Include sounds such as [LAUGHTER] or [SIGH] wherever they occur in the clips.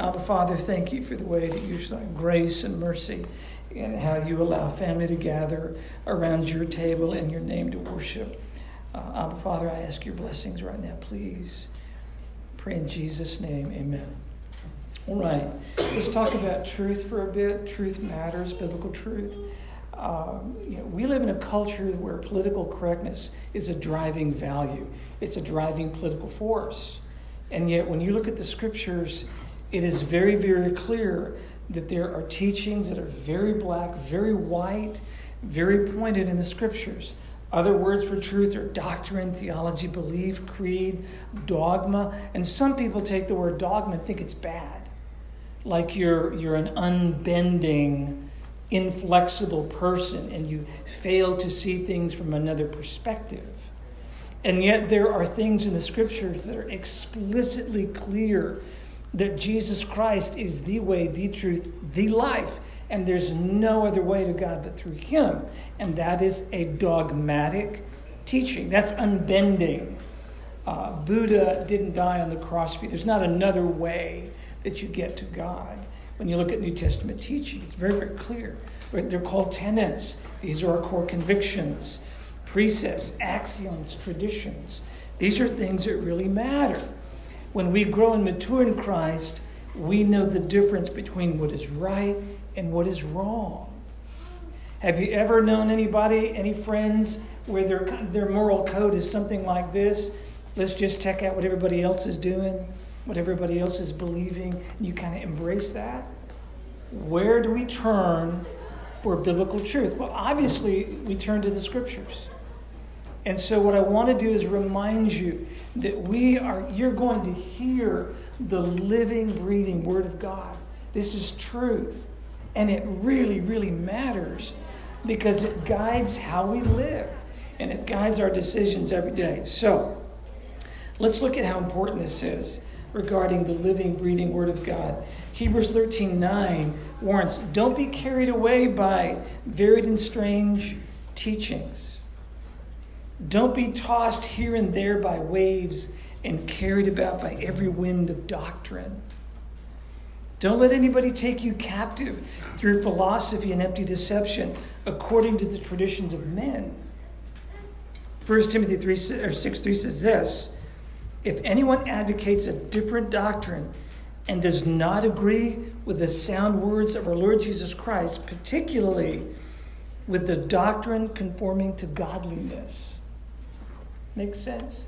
Abba Father, thank you for the way that you show grace and mercy and how you allow family to gather around your table in your name to worship. Uh, Abba Father, I ask your blessings right now, please. Pray in Jesus' name, amen. All right, let's talk about truth for a bit. Truth matters, biblical truth. Um, you know, we live in a culture where political correctness is a driving value, it's a driving political force. And yet, when you look at the scriptures, it is very, very clear that there are teachings that are very black, very white, very pointed in the scriptures. Other words for truth are doctrine, theology, belief, creed, dogma. And some people take the word dogma and think it's bad. Like you're, you're an unbending, inflexible person and you fail to see things from another perspective. And yet, there are things in the scriptures that are explicitly clear that Jesus Christ is the way, the truth, the life, and there's no other way to God but through Him. And that is a dogmatic teaching. That's unbending. Uh, Buddha didn't die on the cross for you. There's not another way that you get to God. When you look at New Testament teaching, it's very, very clear. They're called tenets. These are our core convictions, precepts, axioms, traditions. These are things that really matter. When we grow and mature in Christ, we know the difference between what is right and what is wrong. Have you ever known anybody, any friends, where their, their moral code is something like this? Let's just check out what everybody else is doing, what everybody else is believing, and you kind of embrace that? Where do we turn for biblical truth? Well, obviously, we turn to the scriptures. And so, what I want to do is remind you that we are, you're going to hear the living, breathing Word of God. This is truth. And it really, really matters because it guides how we live and it guides our decisions every day. So, let's look at how important this is regarding the living, breathing Word of God. Hebrews 13 9 warns don't be carried away by varied and strange teachings don't be tossed here and there by waves and carried about by every wind of doctrine. Don't let anybody take you captive through philosophy and empty deception according to the traditions of men. 1 Timothy 3, or 6 3 says this If anyone advocates a different doctrine and does not agree with the sound words of our Lord Jesus Christ, particularly with the doctrine conforming to godliness, Makes sense?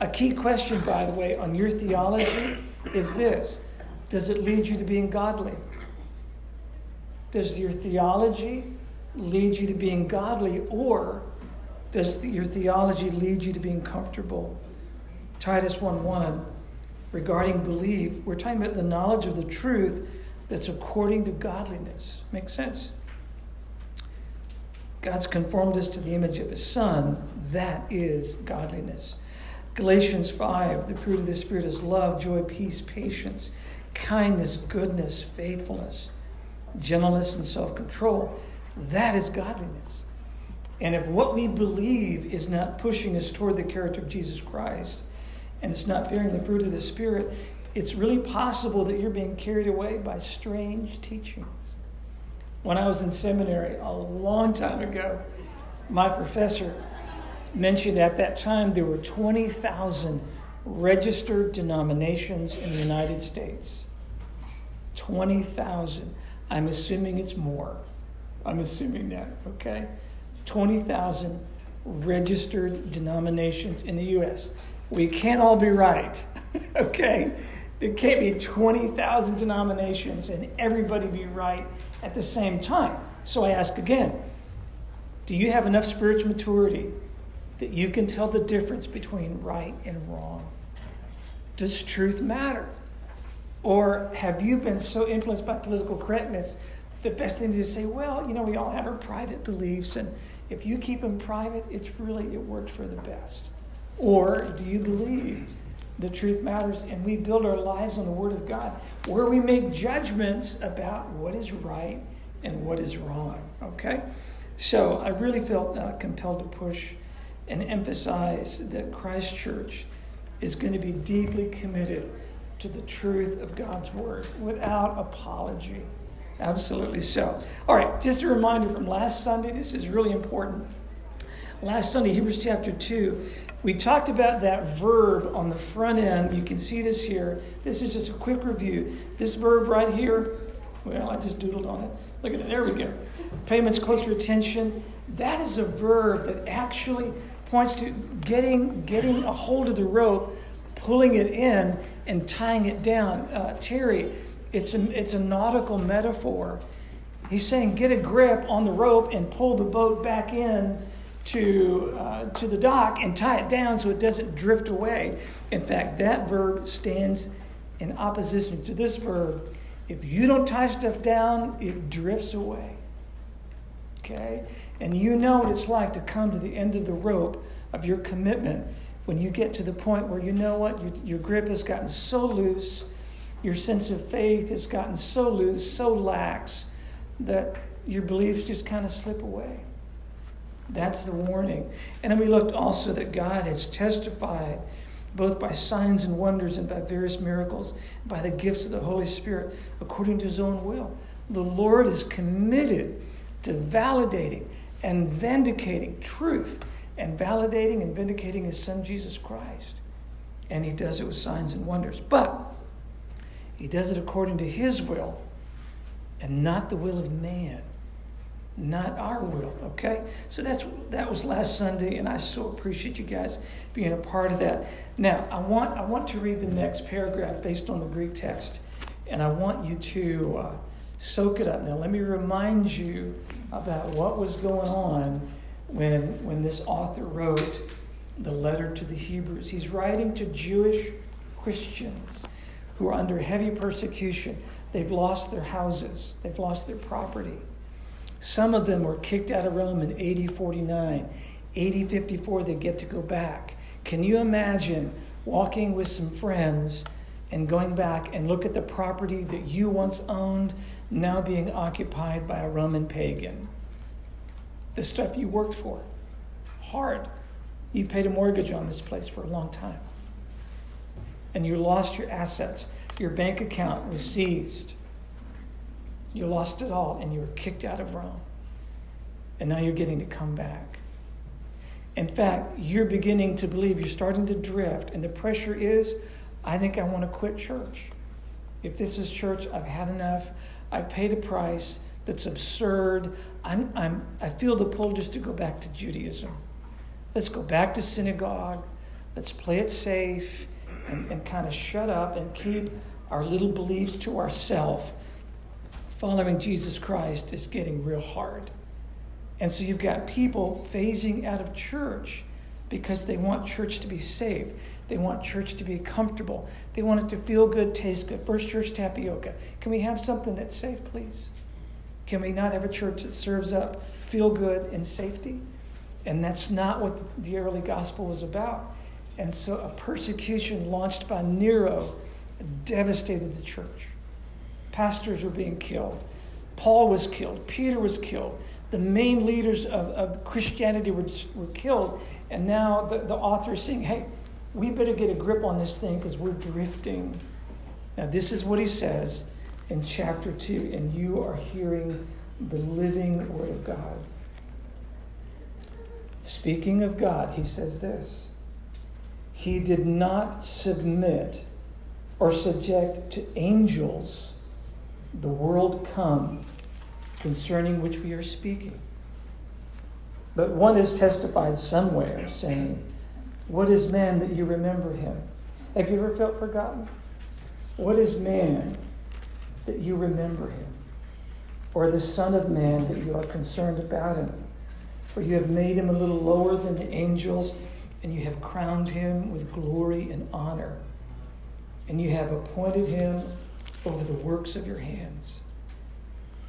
A key question, by the way, on your theology is this Does it lead you to being godly? Does your theology lead you to being godly, or does your theology lead you to being comfortable? Titus 1 1, regarding belief, we're talking about the knowledge of the truth that's according to godliness. Makes sense? God's conformed us to the image of his Son. That is godliness. Galatians 5 the fruit of the Spirit is love, joy, peace, patience, kindness, goodness, faithfulness, gentleness, and self control. That is godliness. And if what we believe is not pushing us toward the character of Jesus Christ, and it's not bearing the fruit of the Spirit, it's really possible that you're being carried away by strange teachings. When I was in seminary a long time ago, my professor mentioned at that time there were 20,000 registered denominations in the United States. 20,000. I'm assuming it's more. I'm assuming that, okay? 20,000 registered denominations in the U.S. We can't all be right, [LAUGHS] okay? There can't be 20,000 denominations and everybody be right at the same time. So I ask again do you have enough spiritual maturity that you can tell the difference between right and wrong? Does truth matter? Or have you been so influenced by political correctness, the best thing is to say, well, you know, we all have our private beliefs, and if you keep them private, it's really, it worked for the best. Or do you believe the truth matters and we build our lives on the Word of God, where we make judgments about what is right and what is wrong? Okay? So I really felt uh, compelled to push and emphasize that Christ Church is going to be deeply committed to the truth of God's word without apology. Absolutely so. All right, just a reminder from last Sunday, this is really important. Last Sunday, Hebrews chapter 2, we talked about that verb on the front end. You can see this here. This is just a quick review. This verb right here, well, I just doodled on it. Look at it. There we go. Payments closer attention. That is a verb that actually points to getting, getting a hold of the rope, pulling it in, and tying it down. Uh, Terry, it's a, it's a nautical metaphor. He's saying get a grip on the rope and pull the boat back in to, uh, to the dock and tie it down so it doesn't drift away. In fact, that verb stands in opposition to this verb. If you don't tie stuff down, it drifts away. Okay? And you know what it's like to come to the end of the rope of your commitment when you get to the point where you know what? Your, your grip has gotten so loose, your sense of faith has gotten so loose, so lax, that your beliefs just kind of slip away. That's the warning. And then we looked also that God has testified both by signs and wonders and by various miracles, by the gifts of the Holy Spirit, according to his own will. The Lord is committed to validating and vindicating truth and validating and vindicating his son Jesus Christ. And he does it with signs and wonders. But he does it according to his will and not the will of man not our will okay? So that's that was last sunday and i so appreciate you guys being a part of that. Now i want i want to read the next paragraph based on the greek text and i want you to uh, soak it up. Now let me remind you about what was going on when when this author wrote the letter to the hebrews. He's writing to jewish christians who are under heavy persecution. They've lost their houses. They've lost their property some of them were kicked out of Rome in AD 49. AD 54, they get to go back. Can you imagine walking with some friends and going back and look at the property that you once owned now being occupied by a Roman pagan? The stuff you worked for. Hard. You paid a mortgage on this place for a long time. And you lost your assets. Your bank account was seized. You lost it all and you were kicked out of Rome. And now you're getting to come back. In fact, you're beginning to believe, you're starting to drift, and the pressure is I think I want to quit church. If this is church, I've had enough. I've paid a price that's absurd. I'm, I'm, I feel the pull just to go back to Judaism. Let's go back to synagogue. Let's play it safe and, and kind of shut up and keep our little beliefs to ourselves following Jesus Christ is getting real hard. And so you've got people phasing out of church because they want church to be safe. They want church to be comfortable. They want it to feel good, taste good. First Church tapioca. Can we have something that's safe, please? Can we not have a church that serves up feel good and safety? And that's not what the early gospel was about. And so a persecution launched by Nero devastated the church. Pastors were being killed. Paul was killed. Peter was killed. The main leaders of, of Christianity were, were killed. And now the, the author is saying, hey, we better get a grip on this thing because we're drifting. Now, this is what he says in chapter 2, and you are hearing the living word of God. Speaking of God, he says this He did not submit or subject to angels the world come concerning which we are speaking. But one has testified somewhere saying, What is man that you remember him? Have you ever felt forgotten? What is man that you remember him? Or the Son of Man that you are concerned about him? For you have made him a little lower than the angels, and you have crowned him with glory and honor. And you have appointed him over the works of your hands.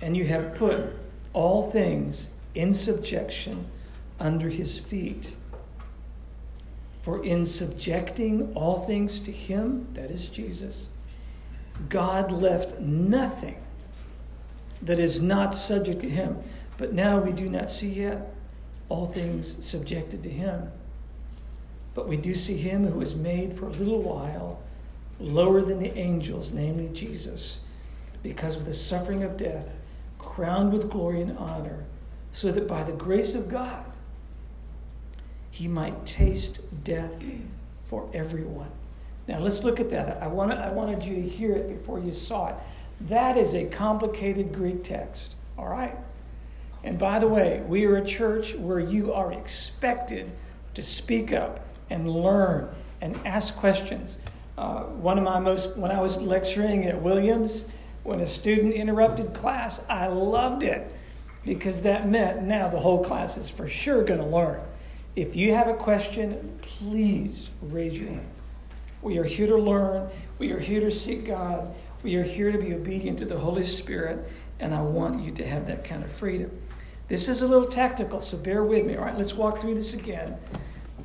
And you have put all things in subjection under his feet. For in subjecting all things to him, that is Jesus, God left nothing that is not subject to him. But now we do not see yet all things subjected to him. But we do see him who was made for a little while lower than the angels, namely Jesus, because of the suffering of death, crowned with glory and honor, so that by the grace of God he might taste death for everyone. Now let's look at that. I, wanted, I wanted you to hear it before you saw it. That is a complicated Greek text, all right? And by the way, we are a church where you are expected to speak up and learn and ask questions. Uh, one of my most, when I was lecturing at Williams, when a student interrupted class, I loved it because that meant now the whole class is for sure going to learn. If you have a question, please raise your hand. We are here to learn. We are here to seek God. We are here to be obedient to the Holy Spirit, and I want you to have that kind of freedom. This is a little tactical, so bear with me. All right, let's walk through this again.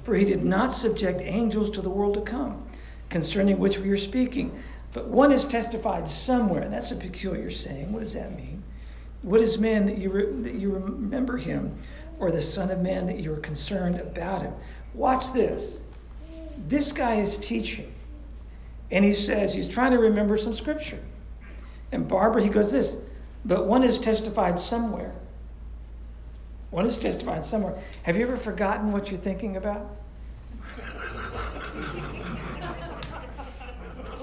For he did not subject angels to the world to come, concerning which we are speaking. But one is testified somewhere. That's a peculiar saying. What does that mean? What is man that you, re- that you remember him, or the Son of Man that you are concerned about him? Watch this. This guy is teaching, and he says he's trying to remember some scripture. And Barbara, he goes this, but one is testified somewhere. One is testified somewhere. Have you ever forgotten what you're thinking about?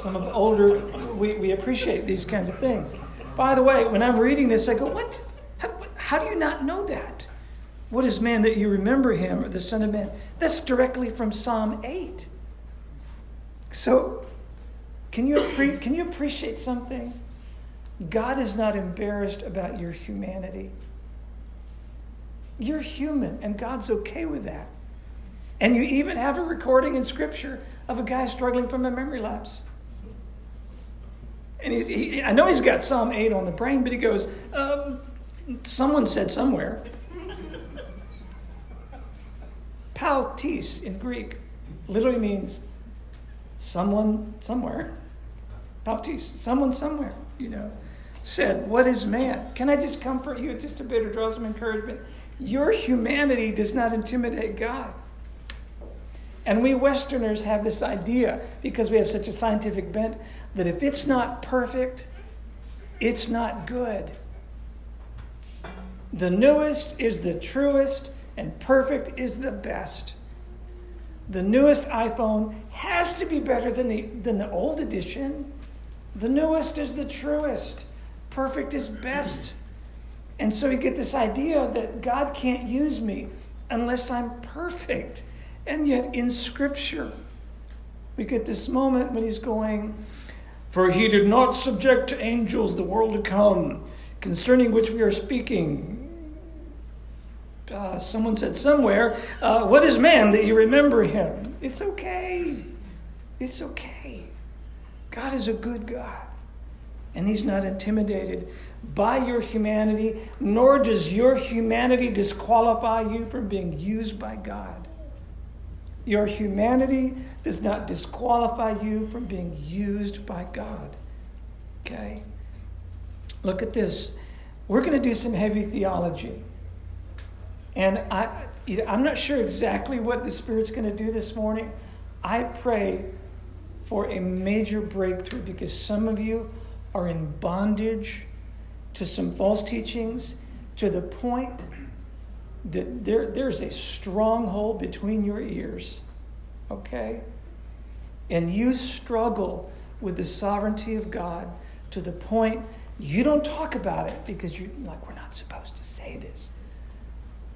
Some of the older, we, we appreciate these kinds of things. By the way, when I'm reading this, I go, What? How, how do you not know that? What is man that you remember him, or the Son of Man? That's directly from Psalm 8. So, can you, can you appreciate something? God is not embarrassed about your humanity. You're human, and God's okay with that. And you even have a recording in Scripture of a guy struggling from a memory lapse. And he's, he, I know he's got Psalm 8 on the brain, but he goes, um, someone said somewhere. Pautis in Greek literally means someone somewhere. Pautis, someone somewhere, you know, said, What is man? Can I just comfort you just a bit or draw some encouragement? Your humanity does not intimidate God. And we Westerners have this idea, because we have such a scientific bent, that if it's not perfect, it's not good. The newest is the truest, and perfect is the best. The newest iPhone has to be better than the, than the old edition. The newest is the truest. Perfect is best. And so you get this idea that God can't use me unless I'm perfect. And yet in Scripture, we get this moment when he's going, For he did not subject to angels the world to come, concerning which we are speaking. Uh, someone said somewhere, uh, What is man that you remember him? It's okay. It's okay. God is a good God, and he's not intimidated by your humanity, nor does your humanity disqualify you from being used by God. Your humanity does not disqualify you from being used by God. Okay? Look at this. We're going to do some heavy theology. And I, I'm not sure exactly what the Spirit's going to do this morning. I pray for a major breakthrough because some of you are in bondage to some false teachings to the point that there, there's a stronghold between your ears, okay? And you struggle with the sovereignty of God to the point you don't talk about it because you're like, we're not supposed to say this.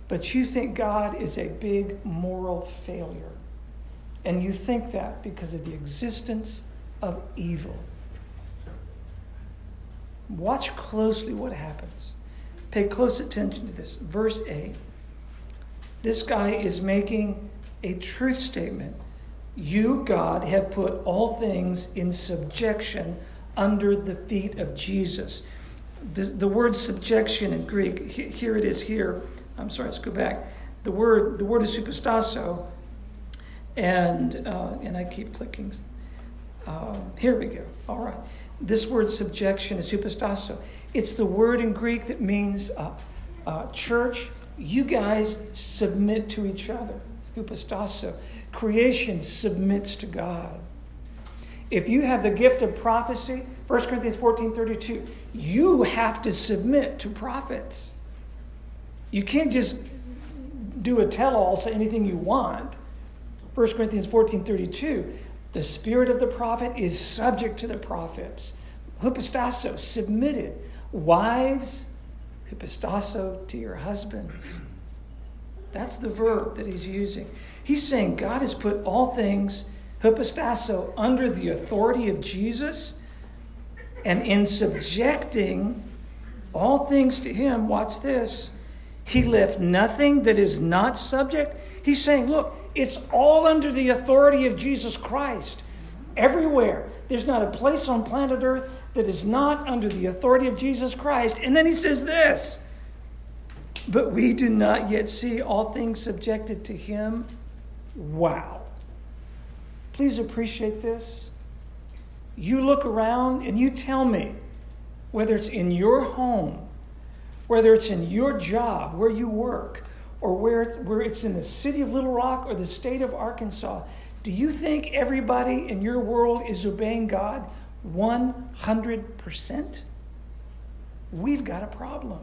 But you think God is a big moral failure. And you think that because of the existence of evil. Watch closely what happens. Pay close attention to this. Verse 8. This guy is making a truth statement. You, God, have put all things in subjection under the feet of Jesus. The, the word subjection in Greek, here it is here. I'm sorry, let's go back. The word, the word is hupostasso, and, uh, and I keep clicking. Um, here we go. All right. This word subjection is hupostasso. It's the word in Greek that means uh, uh, church, you guys submit to each other. Hupostasso. Creation submits to God. If you have the gift of prophecy, 1 Corinthians 14 32, you have to submit to prophets. You can't just do a tell all, say anything you want. 1 Corinthians 14 32, the spirit of the prophet is subject to the prophets. Hupostasso, submitted. Wives, hupostasso to your husbands. That's the verb that he's using. He's saying God has put all things, hupostasso, under the authority of Jesus. And in subjecting all things to him, watch this, he left nothing that is not subject. He's saying, look, it's all under the authority of Jesus Christ. Everywhere. There's not a place on planet Earth that is not under the authority of Jesus Christ. And then he says this But we do not yet see all things subjected to him. Wow. Please appreciate this. You look around and you tell me whether it's in your home, whether it's in your job, where you work, or where, where it's in the city of Little Rock or the state of Arkansas, do you think everybody in your world is obeying God 100%? We've got a problem.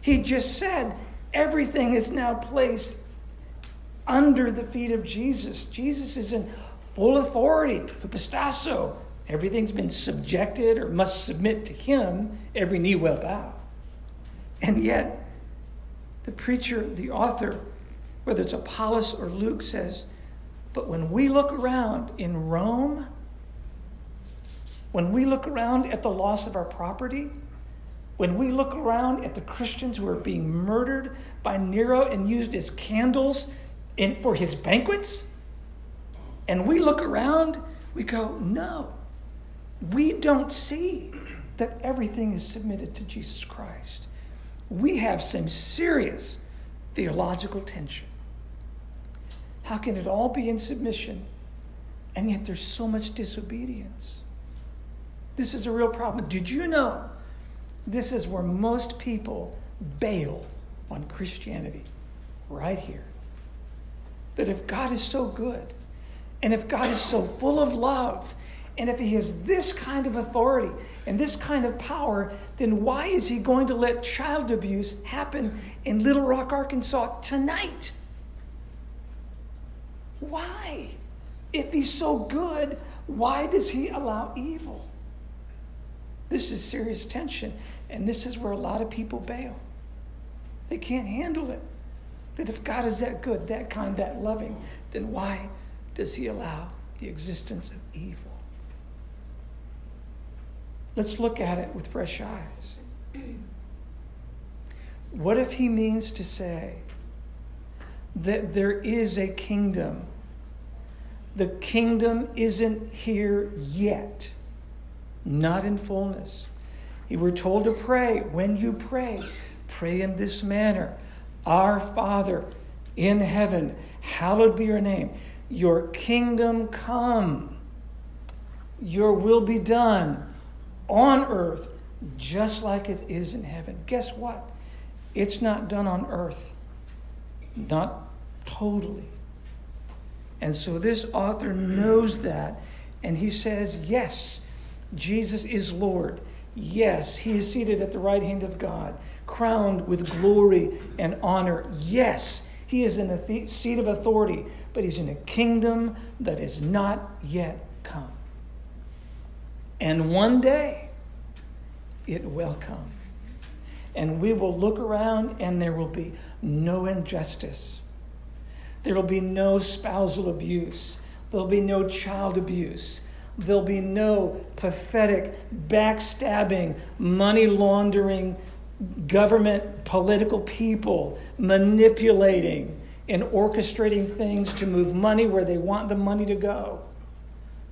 He just said everything is now placed under the feet of Jesus. Jesus is in full authority, hupostasso. Everything's been subjected or must submit to him. Every knee will bow. And yet, the preacher, the author, whether it's Apollos or Luke, says, but when we look around in Rome, when we look around at the loss of our property, when we look around at the Christians who are being murdered by Nero and used as candles in, for his banquets, and we look around, we go, no, we don't see that everything is submitted to Jesus Christ. We have some serious theological tension. How can it all be in submission and yet there's so much disobedience? This is a real problem. Did you know this is where most people bail on Christianity? Right here. That if God is so good, and if God is so full of love, and if He has this kind of authority and this kind of power, then why is He going to let child abuse happen in Little Rock, Arkansas tonight? Why? If he's so good, why does he allow evil? This is serious tension, and this is where a lot of people bail. They can't handle it. That if God is that good, that kind, that loving, then why does he allow the existence of evil? Let's look at it with fresh eyes. What if he means to say that there is a kingdom the kingdom isn't here yet, not in fullness. Were told to pray. When you pray, pray in this manner Our Father in heaven, hallowed be your name. Your kingdom come, your will be done on earth just like it is in heaven. Guess what? It's not done on earth, not totally. And so this author knows that, and he says, Yes, Jesus is Lord. Yes, he is seated at the right hand of God, crowned with glory and honor. Yes, he is in the th- seat of authority, but he's in a kingdom that is not yet come. And one day, it will come. And we will look around, and there will be no injustice there will be no spousal abuse. There'll be no child abuse. There'll be no pathetic, backstabbing, money laundering, government, political people manipulating and orchestrating things to move money where they want the money to go.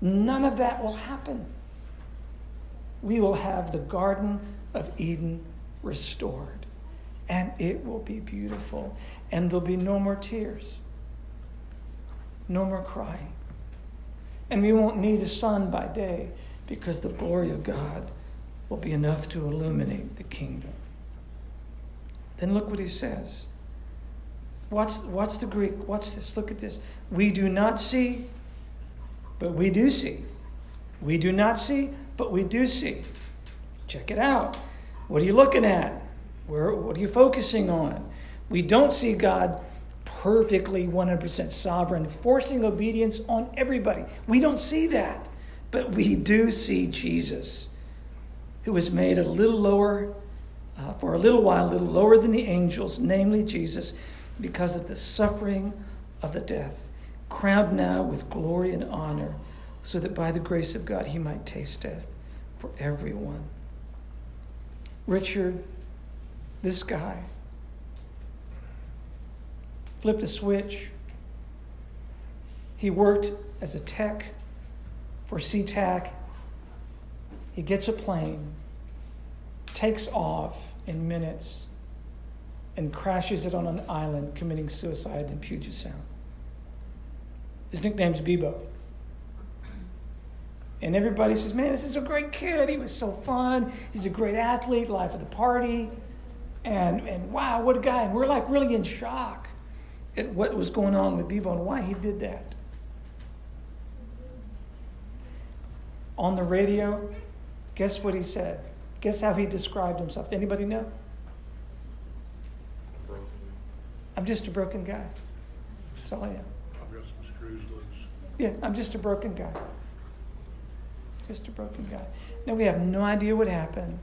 None of that will happen. We will have the Garden of Eden restored, and it will be beautiful, and there'll be no more tears no more crying. And we won't need a sun by day because the glory of God will be enough to illuminate the kingdom. Then look what he says. What's, what's the Greek? What's this? Look at this. We do not see but we do see. We do not see, but we do see. Check it out. What are you looking at? Where, what are you focusing on? We don't see God perfectly 100% sovereign, forcing obedience on everybody. We don't see that. But we do see Jesus, who was made a little lower, uh, for a little while, a little lower than the angels, namely Jesus, because of the suffering of the death, crowned now with glory and honor, so that by the grace of God he might taste death for everyone. Richard, this guy, flipped a switch. He worked as a tech for SeaTac. He gets a plane, takes off in minutes, and crashes it on an island, committing suicide in Puget Sound. His nickname's Beebo. And everybody says, Man, this is a great kid. He was so fun. He's a great athlete, life of the party. And, and wow, what a guy. And we're like really in shock at what was going on with Beebo and why he did that. On the radio, guess what he said? Guess how he described himself? Anybody know? I'm just a broken guy. That's all I am. I've got some screws loose. Yeah, I'm just a broken guy. Just a broken guy. Now, we have no idea what happened.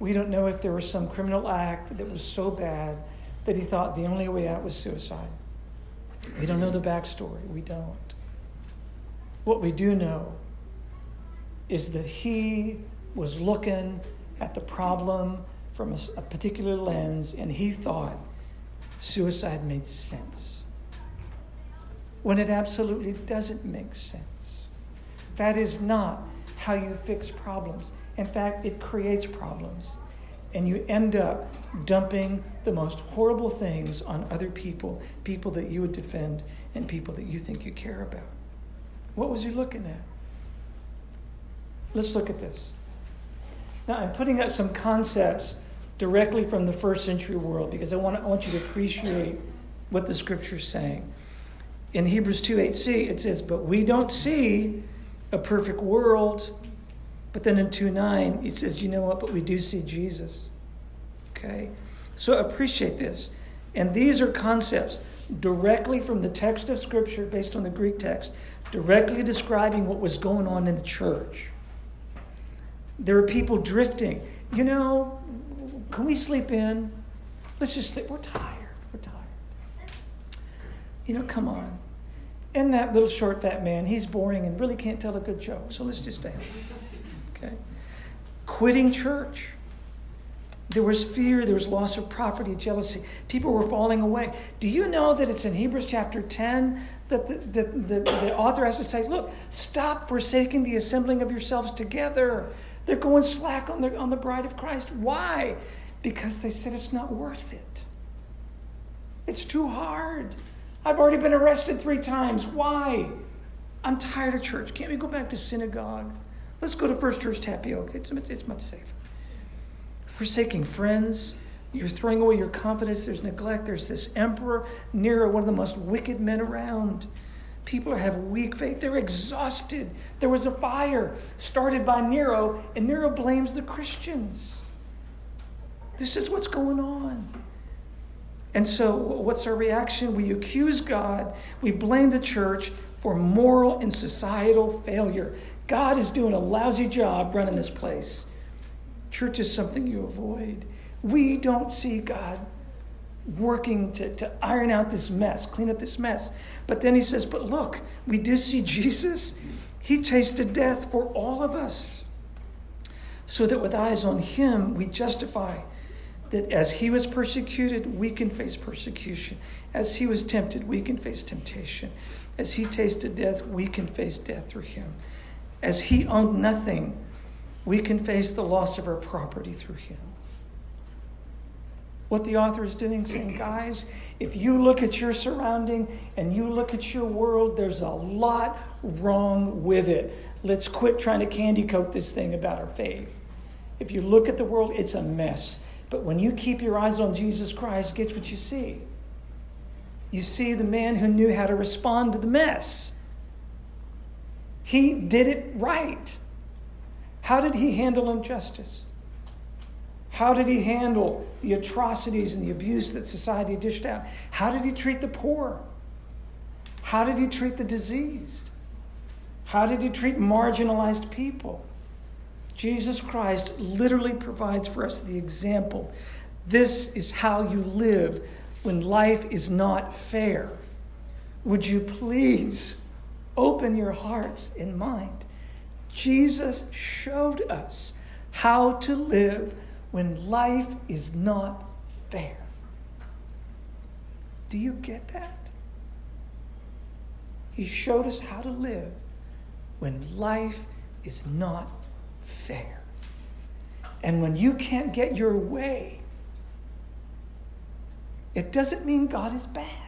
We don't know if there was some criminal act that was so bad that he thought the only way out was suicide. We don't know the backstory. We don't. What we do know is that he was looking at the problem from a, a particular lens and he thought suicide made sense when it absolutely doesn't make sense. That is not how you fix problems. In fact, it creates problems. And you end up dumping the most horrible things on other people, people that you would defend, and people that you think you care about. What was he looking at? Let's look at this. Now, I'm putting up some concepts directly from the first century world because I want, I want you to appreciate what the scripture is saying. In Hebrews 2 8c, it says, But we don't see a perfect world. But then in 2 9, it says, You know what? But we do see Jesus. Okay? So appreciate this. And these are concepts directly from the text of Scripture, based on the Greek text, directly describing what was going on in the church. There are people drifting. You know, can we sleep in? Let's just sleep. We're tired. We're tired. You know, come on. And that little short, fat man, he's boring and really can't tell a good joke. So let's just stay home. Okay? Quitting church. There was fear, there was loss of property, jealousy. People were falling away. Do you know that it's in Hebrews chapter 10 that the, the, the, the author has to say, look, stop forsaking the assembling of yourselves together. They're going slack on the, on the bride of Christ. Why? Because they said it's not worth it. It's too hard. I've already been arrested three times. Why? I'm tired of church. Can't we go back to synagogue? Let's go to First Church Tapioca. It's, it's much safer. Forsaking friends, you're throwing away your confidence. There's neglect. There's this emperor, Nero, one of the most wicked men around. People have weak faith. They're exhausted. There was a fire started by Nero, and Nero blames the Christians. This is what's going on. And so, what's our reaction? We accuse God, we blame the church for moral and societal failure. God is doing a lousy job running this place. Church is something you avoid. We don't see God working to, to iron out this mess, clean up this mess. But then he says, But look, we do see Jesus. He tasted death for all of us, so that with eyes on him, we justify that as he was persecuted, we can face persecution. As he was tempted, we can face temptation. As he tasted death, we can face death through him. As he owned nothing, we can face the loss of our property through him. What the author is doing, saying, [CLEARS THROAT] guys, if you look at your surrounding and you look at your world, there's a lot wrong with it. Let's quit trying to candy coat this thing about our faith. If you look at the world, it's a mess. But when you keep your eyes on Jesus Christ, guess what you see? You see the man who knew how to respond to the mess. He did it right. How did he handle injustice? How did he handle the atrocities and the abuse that society dished out? How did he treat the poor? How did he treat the diseased? How did he treat marginalized people? Jesus Christ literally provides for us the example. This is how you live when life is not fair. Would you please open your hearts and mind? Jesus showed us how to live when life is not fair. Do you get that? He showed us how to live when life is not fair. And when you can't get your way, it doesn't mean God is bad.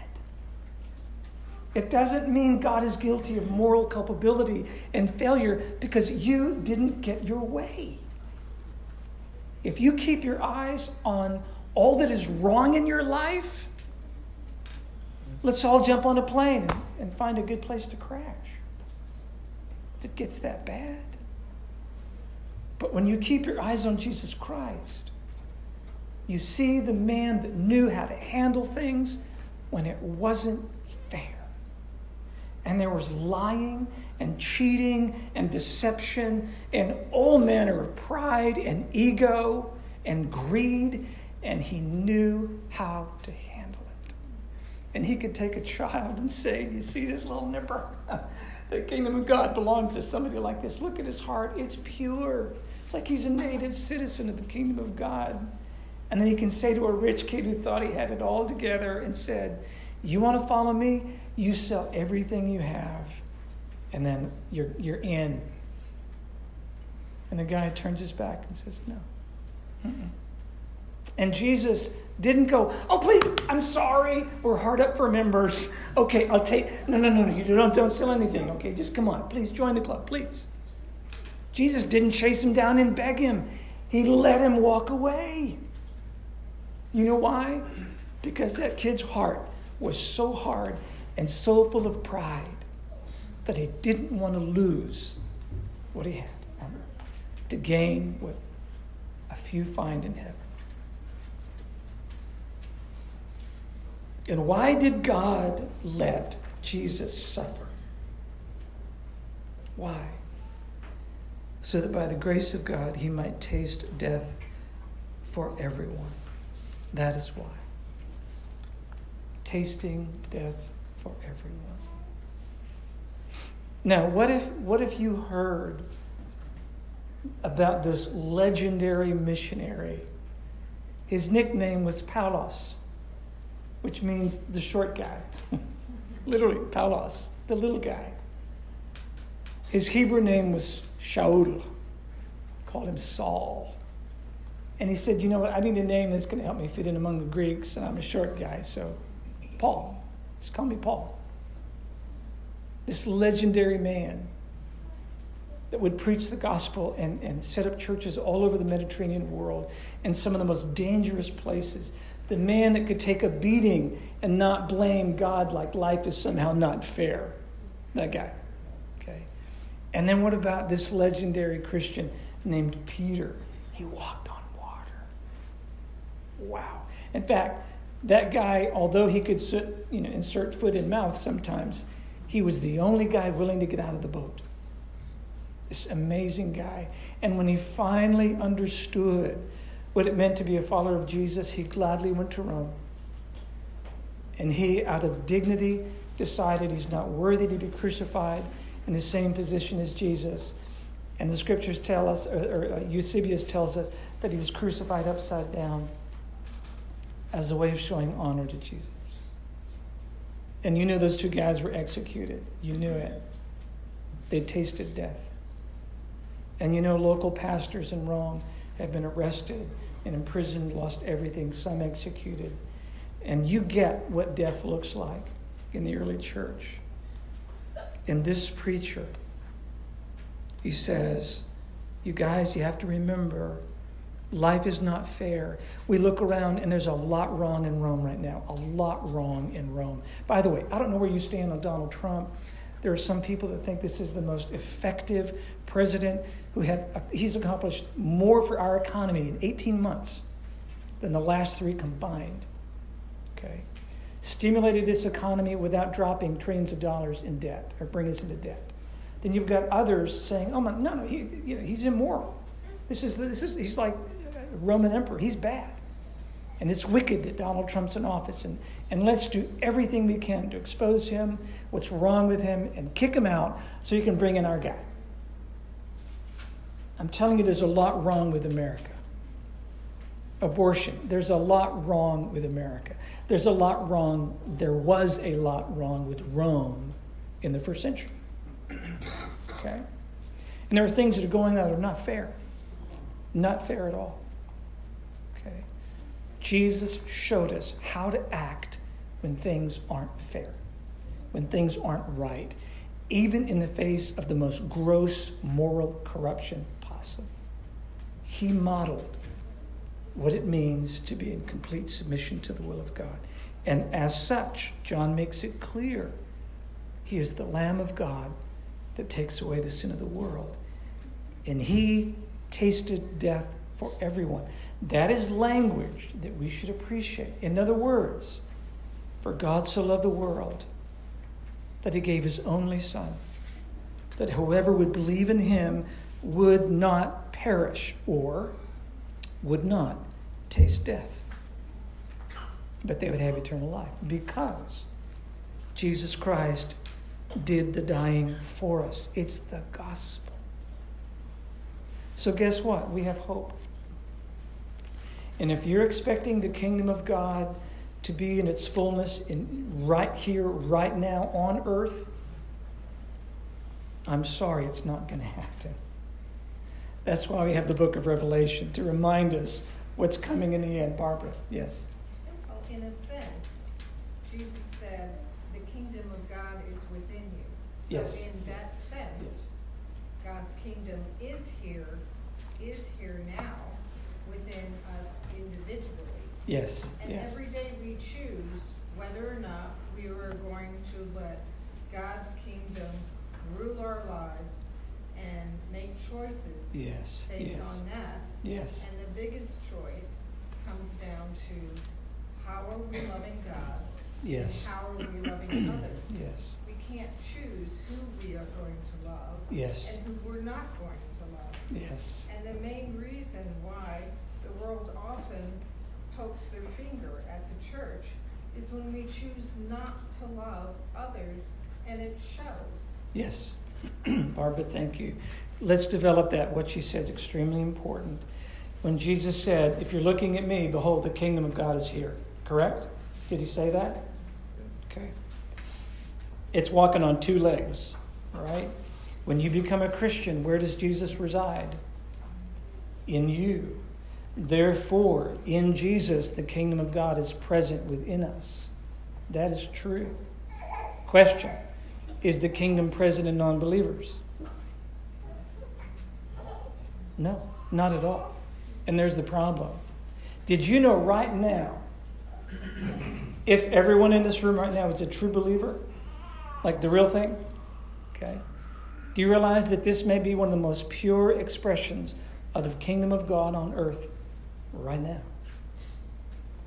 It doesn't mean God is guilty of moral culpability and failure because you didn't get your way. If you keep your eyes on all that is wrong in your life, let's all jump on a plane and find a good place to crash. If it gets that bad. But when you keep your eyes on Jesus Christ, you see the man that knew how to handle things when it wasn't. And there was lying and cheating and deception and all manner of pride and ego and greed, and he knew how to handle it. And he could take a child and say, You see this little nipper? [LAUGHS] the kingdom of God belongs to somebody like this. Look at his heart, it's pure. It's like he's a native citizen of the kingdom of God. And then he can say to a rich kid who thought he had it all together and said, You want to follow me? You sell everything you have and then you're, you're in. And the guy turns his back and says, No. Mm-mm. And Jesus didn't go, Oh, please, I'm sorry. We're hard up for members. Okay, I'll take. No, no, no, no. You don't, don't sell anything. Okay, just come on. Please join the club, please. Jesus didn't chase him down and beg him, he let him walk away. You know why? Because that kid's heart was so hard and so full of pride that he didn't want to lose what he had on earth to gain what a few find in heaven. And why did God let Jesus suffer? Why? So that by the grace of God he might taste death for everyone. That is why. Tasting death for everyone. Now, what if, what if you heard about this legendary missionary? His nickname was Paulos, which means the short guy. [LAUGHS] Literally, Paulos, the little guy. His Hebrew name was Shaul. Called him Saul. And he said, You know what? I need a name that's going to help me fit in among the Greeks, and I'm a short guy, so Paul. Just call me Paul this legendary man that would preach the gospel and, and set up churches all over the Mediterranean world in some of the most dangerous places. The man that could take a beating and not blame God like life is somehow not fair. That guy. Okay. And then what about this legendary Christian named Peter? He walked on water. Wow. In fact, that guy, although he could you know, insert foot in mouth sometimes, he was the only guy willing to get out of the boat. This amazing guy. And when he finally understood what it meant to be a follower of Jesus, he gladly went to Rome. And he, out of dignity, decided he's not worthy to be crucified in the same position as Jesus. And the scriptures tell us, or, or uh, Eusebius tells us, that he was crucified upside down as a way of showing honor to Jesus. And you knew those two guys were executed. You knew it. They tasted death. And you know, local pastors in Rome have been arrested and imprisoned, lost everything, some executed. And you get what death looks like in the early church. And this preacher, he says, You guys, you have to remember Life is not fair. We look around and there's a lot wrong in Rome right now. A lot wrong in Rome. By the way, I don't know where you stand on Donald Trump. There are some people that think this is the most effective president who have he's accomplished more for our economy in 18 months than the last three combined. Okay. Stimulated this economy without dropping trillions of dollars in debt or bringing us into debt. Then you've got others saying, "Oh my, no, no, he, you know, he's immoral. This is this is he's like Roman emperor. He's bad." And it's wicked that Donald Trump's in office. And, and let's do everything we can to expose him, what's wrong with him, and kick him out so you can bring in our guy. I'm telling you, there's a lot wrong with America. Abortion, there's a lot wrong with America. There's a lot wrong, there was a lot wrong with Rome in the first century. Okay? And there are things that are going on that are not fair. Not fair at all. Jesus showed us how to act when things aren't fair, when things aren't right, even in the face of the most gross moral corruption possible. He modeled what it means to be in complete submission to the will of God. And as such, John makes it clear he is the Lamb of God that takes away the sin of the world. And he tasted death for everyone. That is language that we should appreciate. In other words, for God so loved the world that he gave his only Son, that whoever would believe in him would not perish or would not taste death, but they would have eternal life because Jesus Christ did the dying for us. It's the gospel. So, guess what? We have hope. And if you're expecting the kingdom of God to be in its fullness in right here, right now on earth, I'm sorry, it's not going to happen. That's why we have the book of Revelation to remind us what's coming in the end. Barbara, yes. Well, in a sense, Jesus said, the kingdom of God is within you. So yes. in that sense, yes. God's kingdom is here, is here now within us individually. Yes. And yes. every day we choose whether or not we are going to let God's kingdom rule our lives and make choices yes. based yes. on that. Yes. And the biggest choice comes down to how are we loving God? Yes. And how are we loving [CLEARS THROAT] others? Yes. We can't choose who we are going to love. Yes. And who we're not going to love. Yes. And the main reason why the world often pokes their finger at the church is when we choose not to love others, and it shows. Yes. [CLEARS THROAT] Barbara, thank you. Let's develop that. What she said is extremely important. When Jesus said, If you're looking at me, behold, the kingdom of God is here. Correct? Did he say that? Okay. It's walking on two legs, right? When you become a Christian, where does Jesus reside? In you. Therefore, in Jesus, the kingdom of God is present within us. That is true. Question Is the kingdom present in non believers? No, not at all. And there's the problem. Did you know right now, if everyone in this room right now is a true believer, like the real thing, okay? Do you realize that this may be one of the most pure expressions of the kingdom of God on earth? Right now.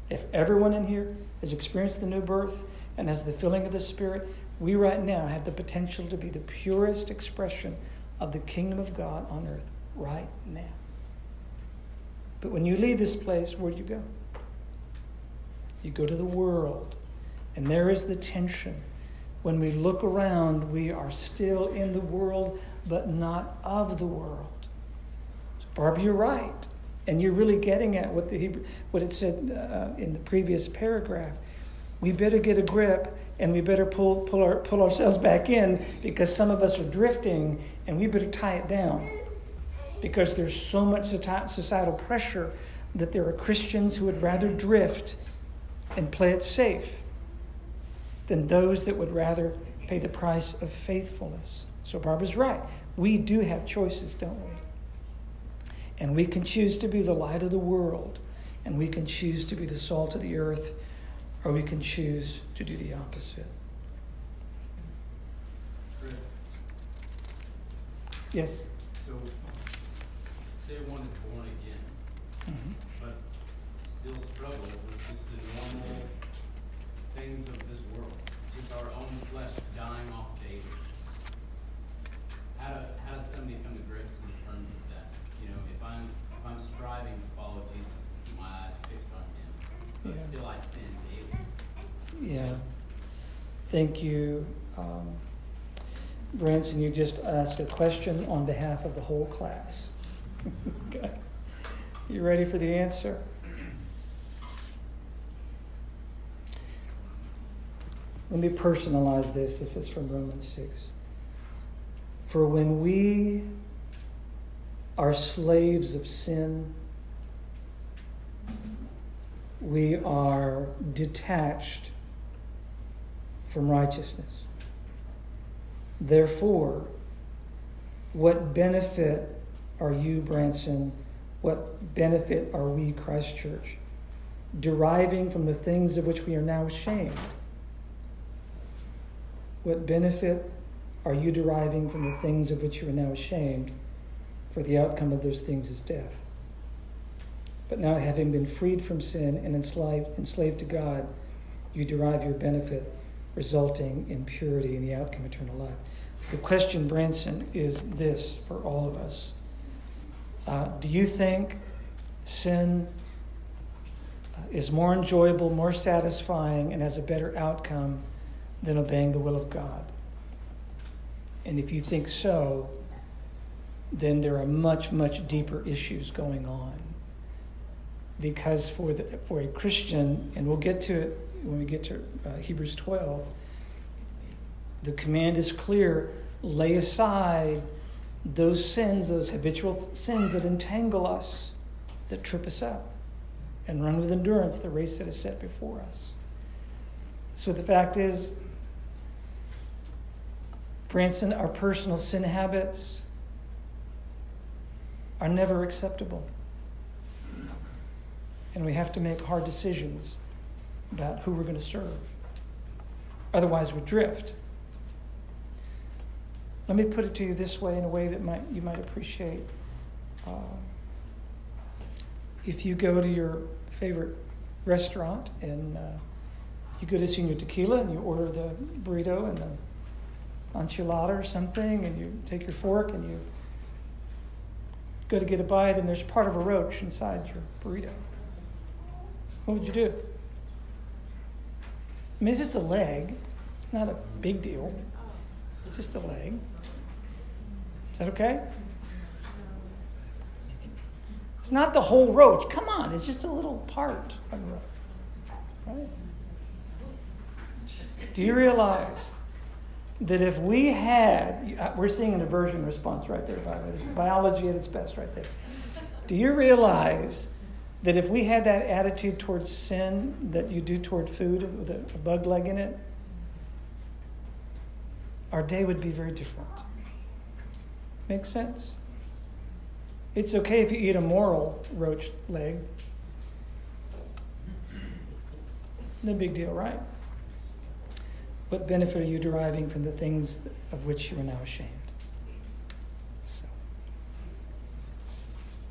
If everyone in here has experienced the new birth and has the filling of the Spirit, we right now have the potential to be the purest expression of the kingdom of God on earth right now. But when you leave this place, where do you go? You go to the world. And there is the tension. When we look around, we are still in the world, but not of the world. So, Barb, you're right. And you're really getting at what the Hebrew, what it said uh, in the previous paragraph. We better get a grip and we better pull, pull, our, pull ourselves back in because some of us are drifting and we better tie it down because there's so much societal pressure that there are Christians who would rather drift and play it safe than those that would rather pay the price of faithfulness. So Barbara's right. We do have choices, don't we? And we can choose to be the light of the world, and we can choose to be the salt of the earth, or we can choose to do the opposite. Chris. Yes? So, say one is born again, mm-hmm. but still struggles striving to follow Jesus, keep my eyes fixed on him, but Yeah. still I sin daily. Yeah. Thank you. Um, Branson, you just asked a question on behalf of the whole class. [LAUGHS] okay. You ready for the answer? Let me personalize this. This is from Romans 6. For when we are slaves of sin, we are detached from righteousness. Therefore, what benefit are you, Branson? What benefit are we, Christ Church, deriving from the things of which we are now ashamed? What benefit are you deriving from the things of which you are now ashamed? For the outcome of those things is death. But now, having been freed from sin and enslaved, enslaved to God, you derive your benefit, resulting in purity and the outcome eternal life. The question, Branson, is this for all of us uh, Do you think sin uh, is more enjoyable, more satisfying, and has a better outcome than obeying the will of God? And if you think so, then there are much, much deeper issues going on. Because for, the, for a Christian, and we'll get to it when we get to uh, Hebrews 12, the command is clear lay aside those sins, those habitual sins that entangle us, that trip us up, and run with endurance the race that is set before us. So the fact is, Branson, our personal sin habits are never acceptable. And we have to make hard decisions about who we're going to serve. Otherwise, we drift. Let me put it to you this way, in a way that might, you might appreciate. Uh, if you go to your favorite restaurant and uh, you go to Senor Tequila and you order the burrito and the enchilada or something, and you take your fork and you go to get a bite, and there's part of a roach inside your burrito. What would you do? I mean, it's just a leg. It's not a big deal. It's just a leg. Is that okay? It's not the whole roach. Come on, it's just a little part of roach. Right? Do you realize that if we had, uh, we're seeing an aversion response right there, by the way. Biology at its best right there. Do you realize that if we had that attitude towards sin that you do toward food with a, bug leg in it, our day would be very different. Make sense? It's okay if you eat a moral roach leg. No big deal, right? What benefit are you deriving from the things of which you are now ashamed? So,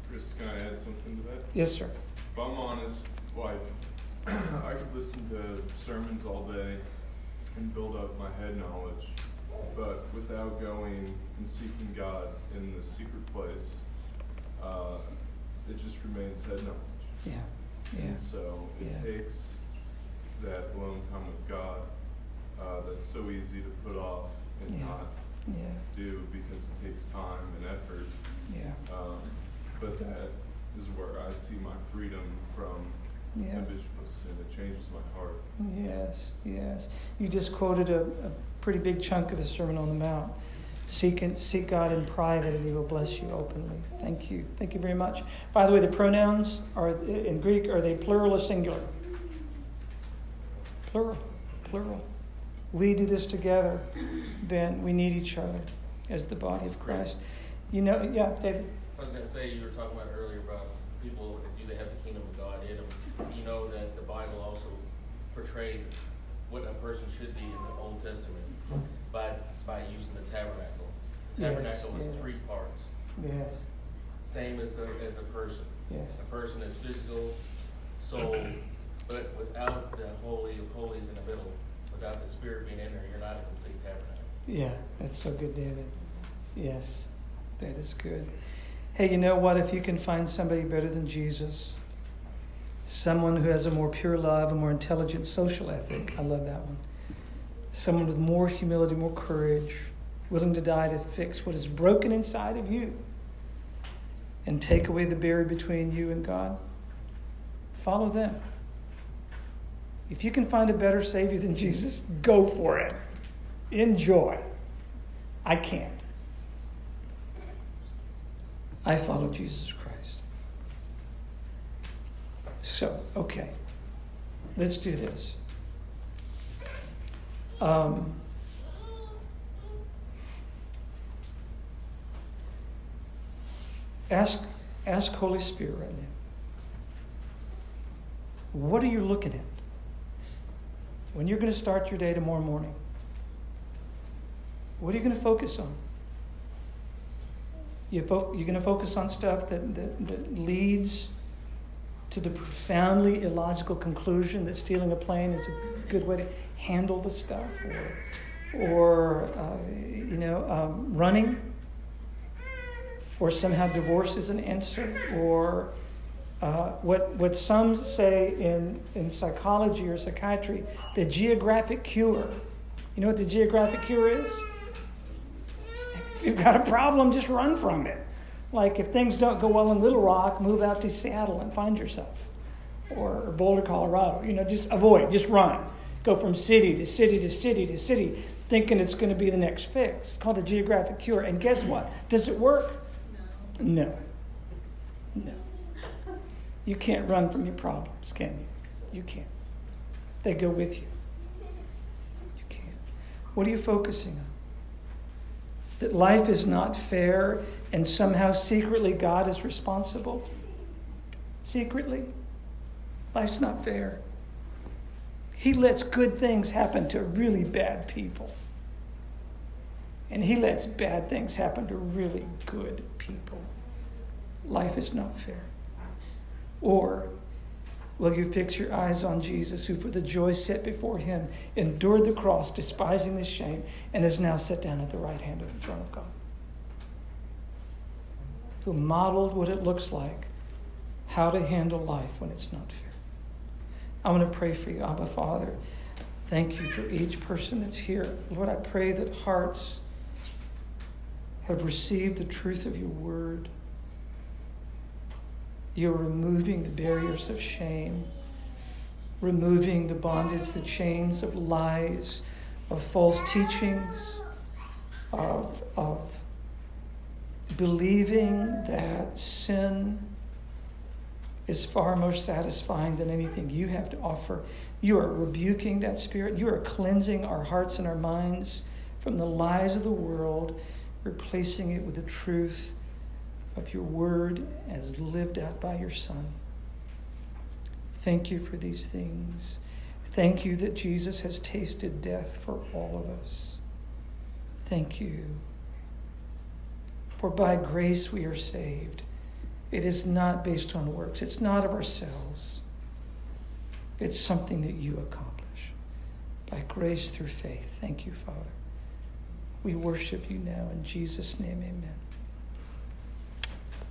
Chris, can I add something to that? yes, sir. If I'm honest, like, [CLEARS THROAT] I could listen to sermons all day and build up my head knowledge, but without going and seeking God in the secret place, uh, it just remains head knowledge. Yeah. Yeah. And so it Yeah. takes that alone time with God uh, that's so easy to put off and Yeah. not Yeah. do because it takes time and effort. Yeah. Um, but that is where I see my freedom from Yeah. habitual sin. It changes my heart. Yes, yes. You just quoted a, a pretty big chunk of the Sermon on the Mount. Seek, and, seek God in private, and He will bless you openly. Thank you. Thank you very much. By the way, the pronouns are in Greek are they plural or singular? Plural. Plural. We do this together, Ben. We need each other as the body of Christ. You know, yeah, David. I was gonna say, you were talking about earlier about people, do they have the kingdom of God in them? You know that the Bible also portrayed what a person should be in the Old Testament by, by using the tabernacle. The Yes, tabernacle is yes. three parts, Yes, same as a, as a person. yes. A person is physical, soul, but without the holy of holies in the middle, without the spirit being in there, you're not a complete tabernacle. Yeah, that's so good, David. Yes, that is good. Hey, you know what? If you can find somebody better than Jesus, someone who has a more pure love, a more intelligent social ethic, I love that one. Someone with more humility, more courage, willing to die to fix what is broken inside of you and take away the barrier between you and God, follow them. If you can find a better Savior than Jesus, go for it. Enjoy. I can't. I follow Jesus Christ. So, okay. Let's do this. Um, ask, ask Holy Spirit right now. What are you looking at? When you're going to start your day tomorrow morning, what are you going to focus on? You're going to focus on stuff that, that, that leads to the profoundly illogical conclusion that stealing a plane is a good way to handle the stuff, or, or uh, you know, um, running, or somehow divorce is an answer, or uh, what, what some say in, in psychology or psychiatry, the geographic cure. You know what the geographic cure is? If you've got a problem, just run from it. Like if things don't go well in Little Rock, move out to Seattle and find yourself. Or, or Boulder, Colorado. You know, just avoid, just run. Go from city to city to city to city, thinking it's going to be the next fix. It's called the geographic cure. And guess what? Does it work? No. No. You can't run from your problems, can you? You can't. They go with you. You can't. What are you focusing on? That life is not fair and somehow secretly God is responsible? Secretly? Life's not fair. He lets good things happen to really bad people. And he lets bad things happen to really good people. Life is not fair. Or will you fix your eyes on Jesus, who for the joy set before him endured the cross, despising the shame, and is now set down at the right hand of the throne of God? Who modeled what it looks like, how to handle life when it's not fair. I want to pray for you, Abba Father. Thank you for each person that's here. Lord, I pray that hearts have received the truth of your word. You're removing the barriers of shame, removing the bondage, the chains of lies, of false teachings, of, of believing that sin is far more satisfying than anything you have to offer. You are rebuking that spirit. You are cleansing our hearts and our minds from the lies of the world, replacing it with the truth of your word as lived out by your Son. Thank you for these things. Thank you that Jesus has tasted death for all of us. Thank you. For by grace we are saved. It is not based on works, it's not of ourselves. It's something that you accomplish by grace through faith. Thank you, Father. We worship you now in Jesus' name, amen.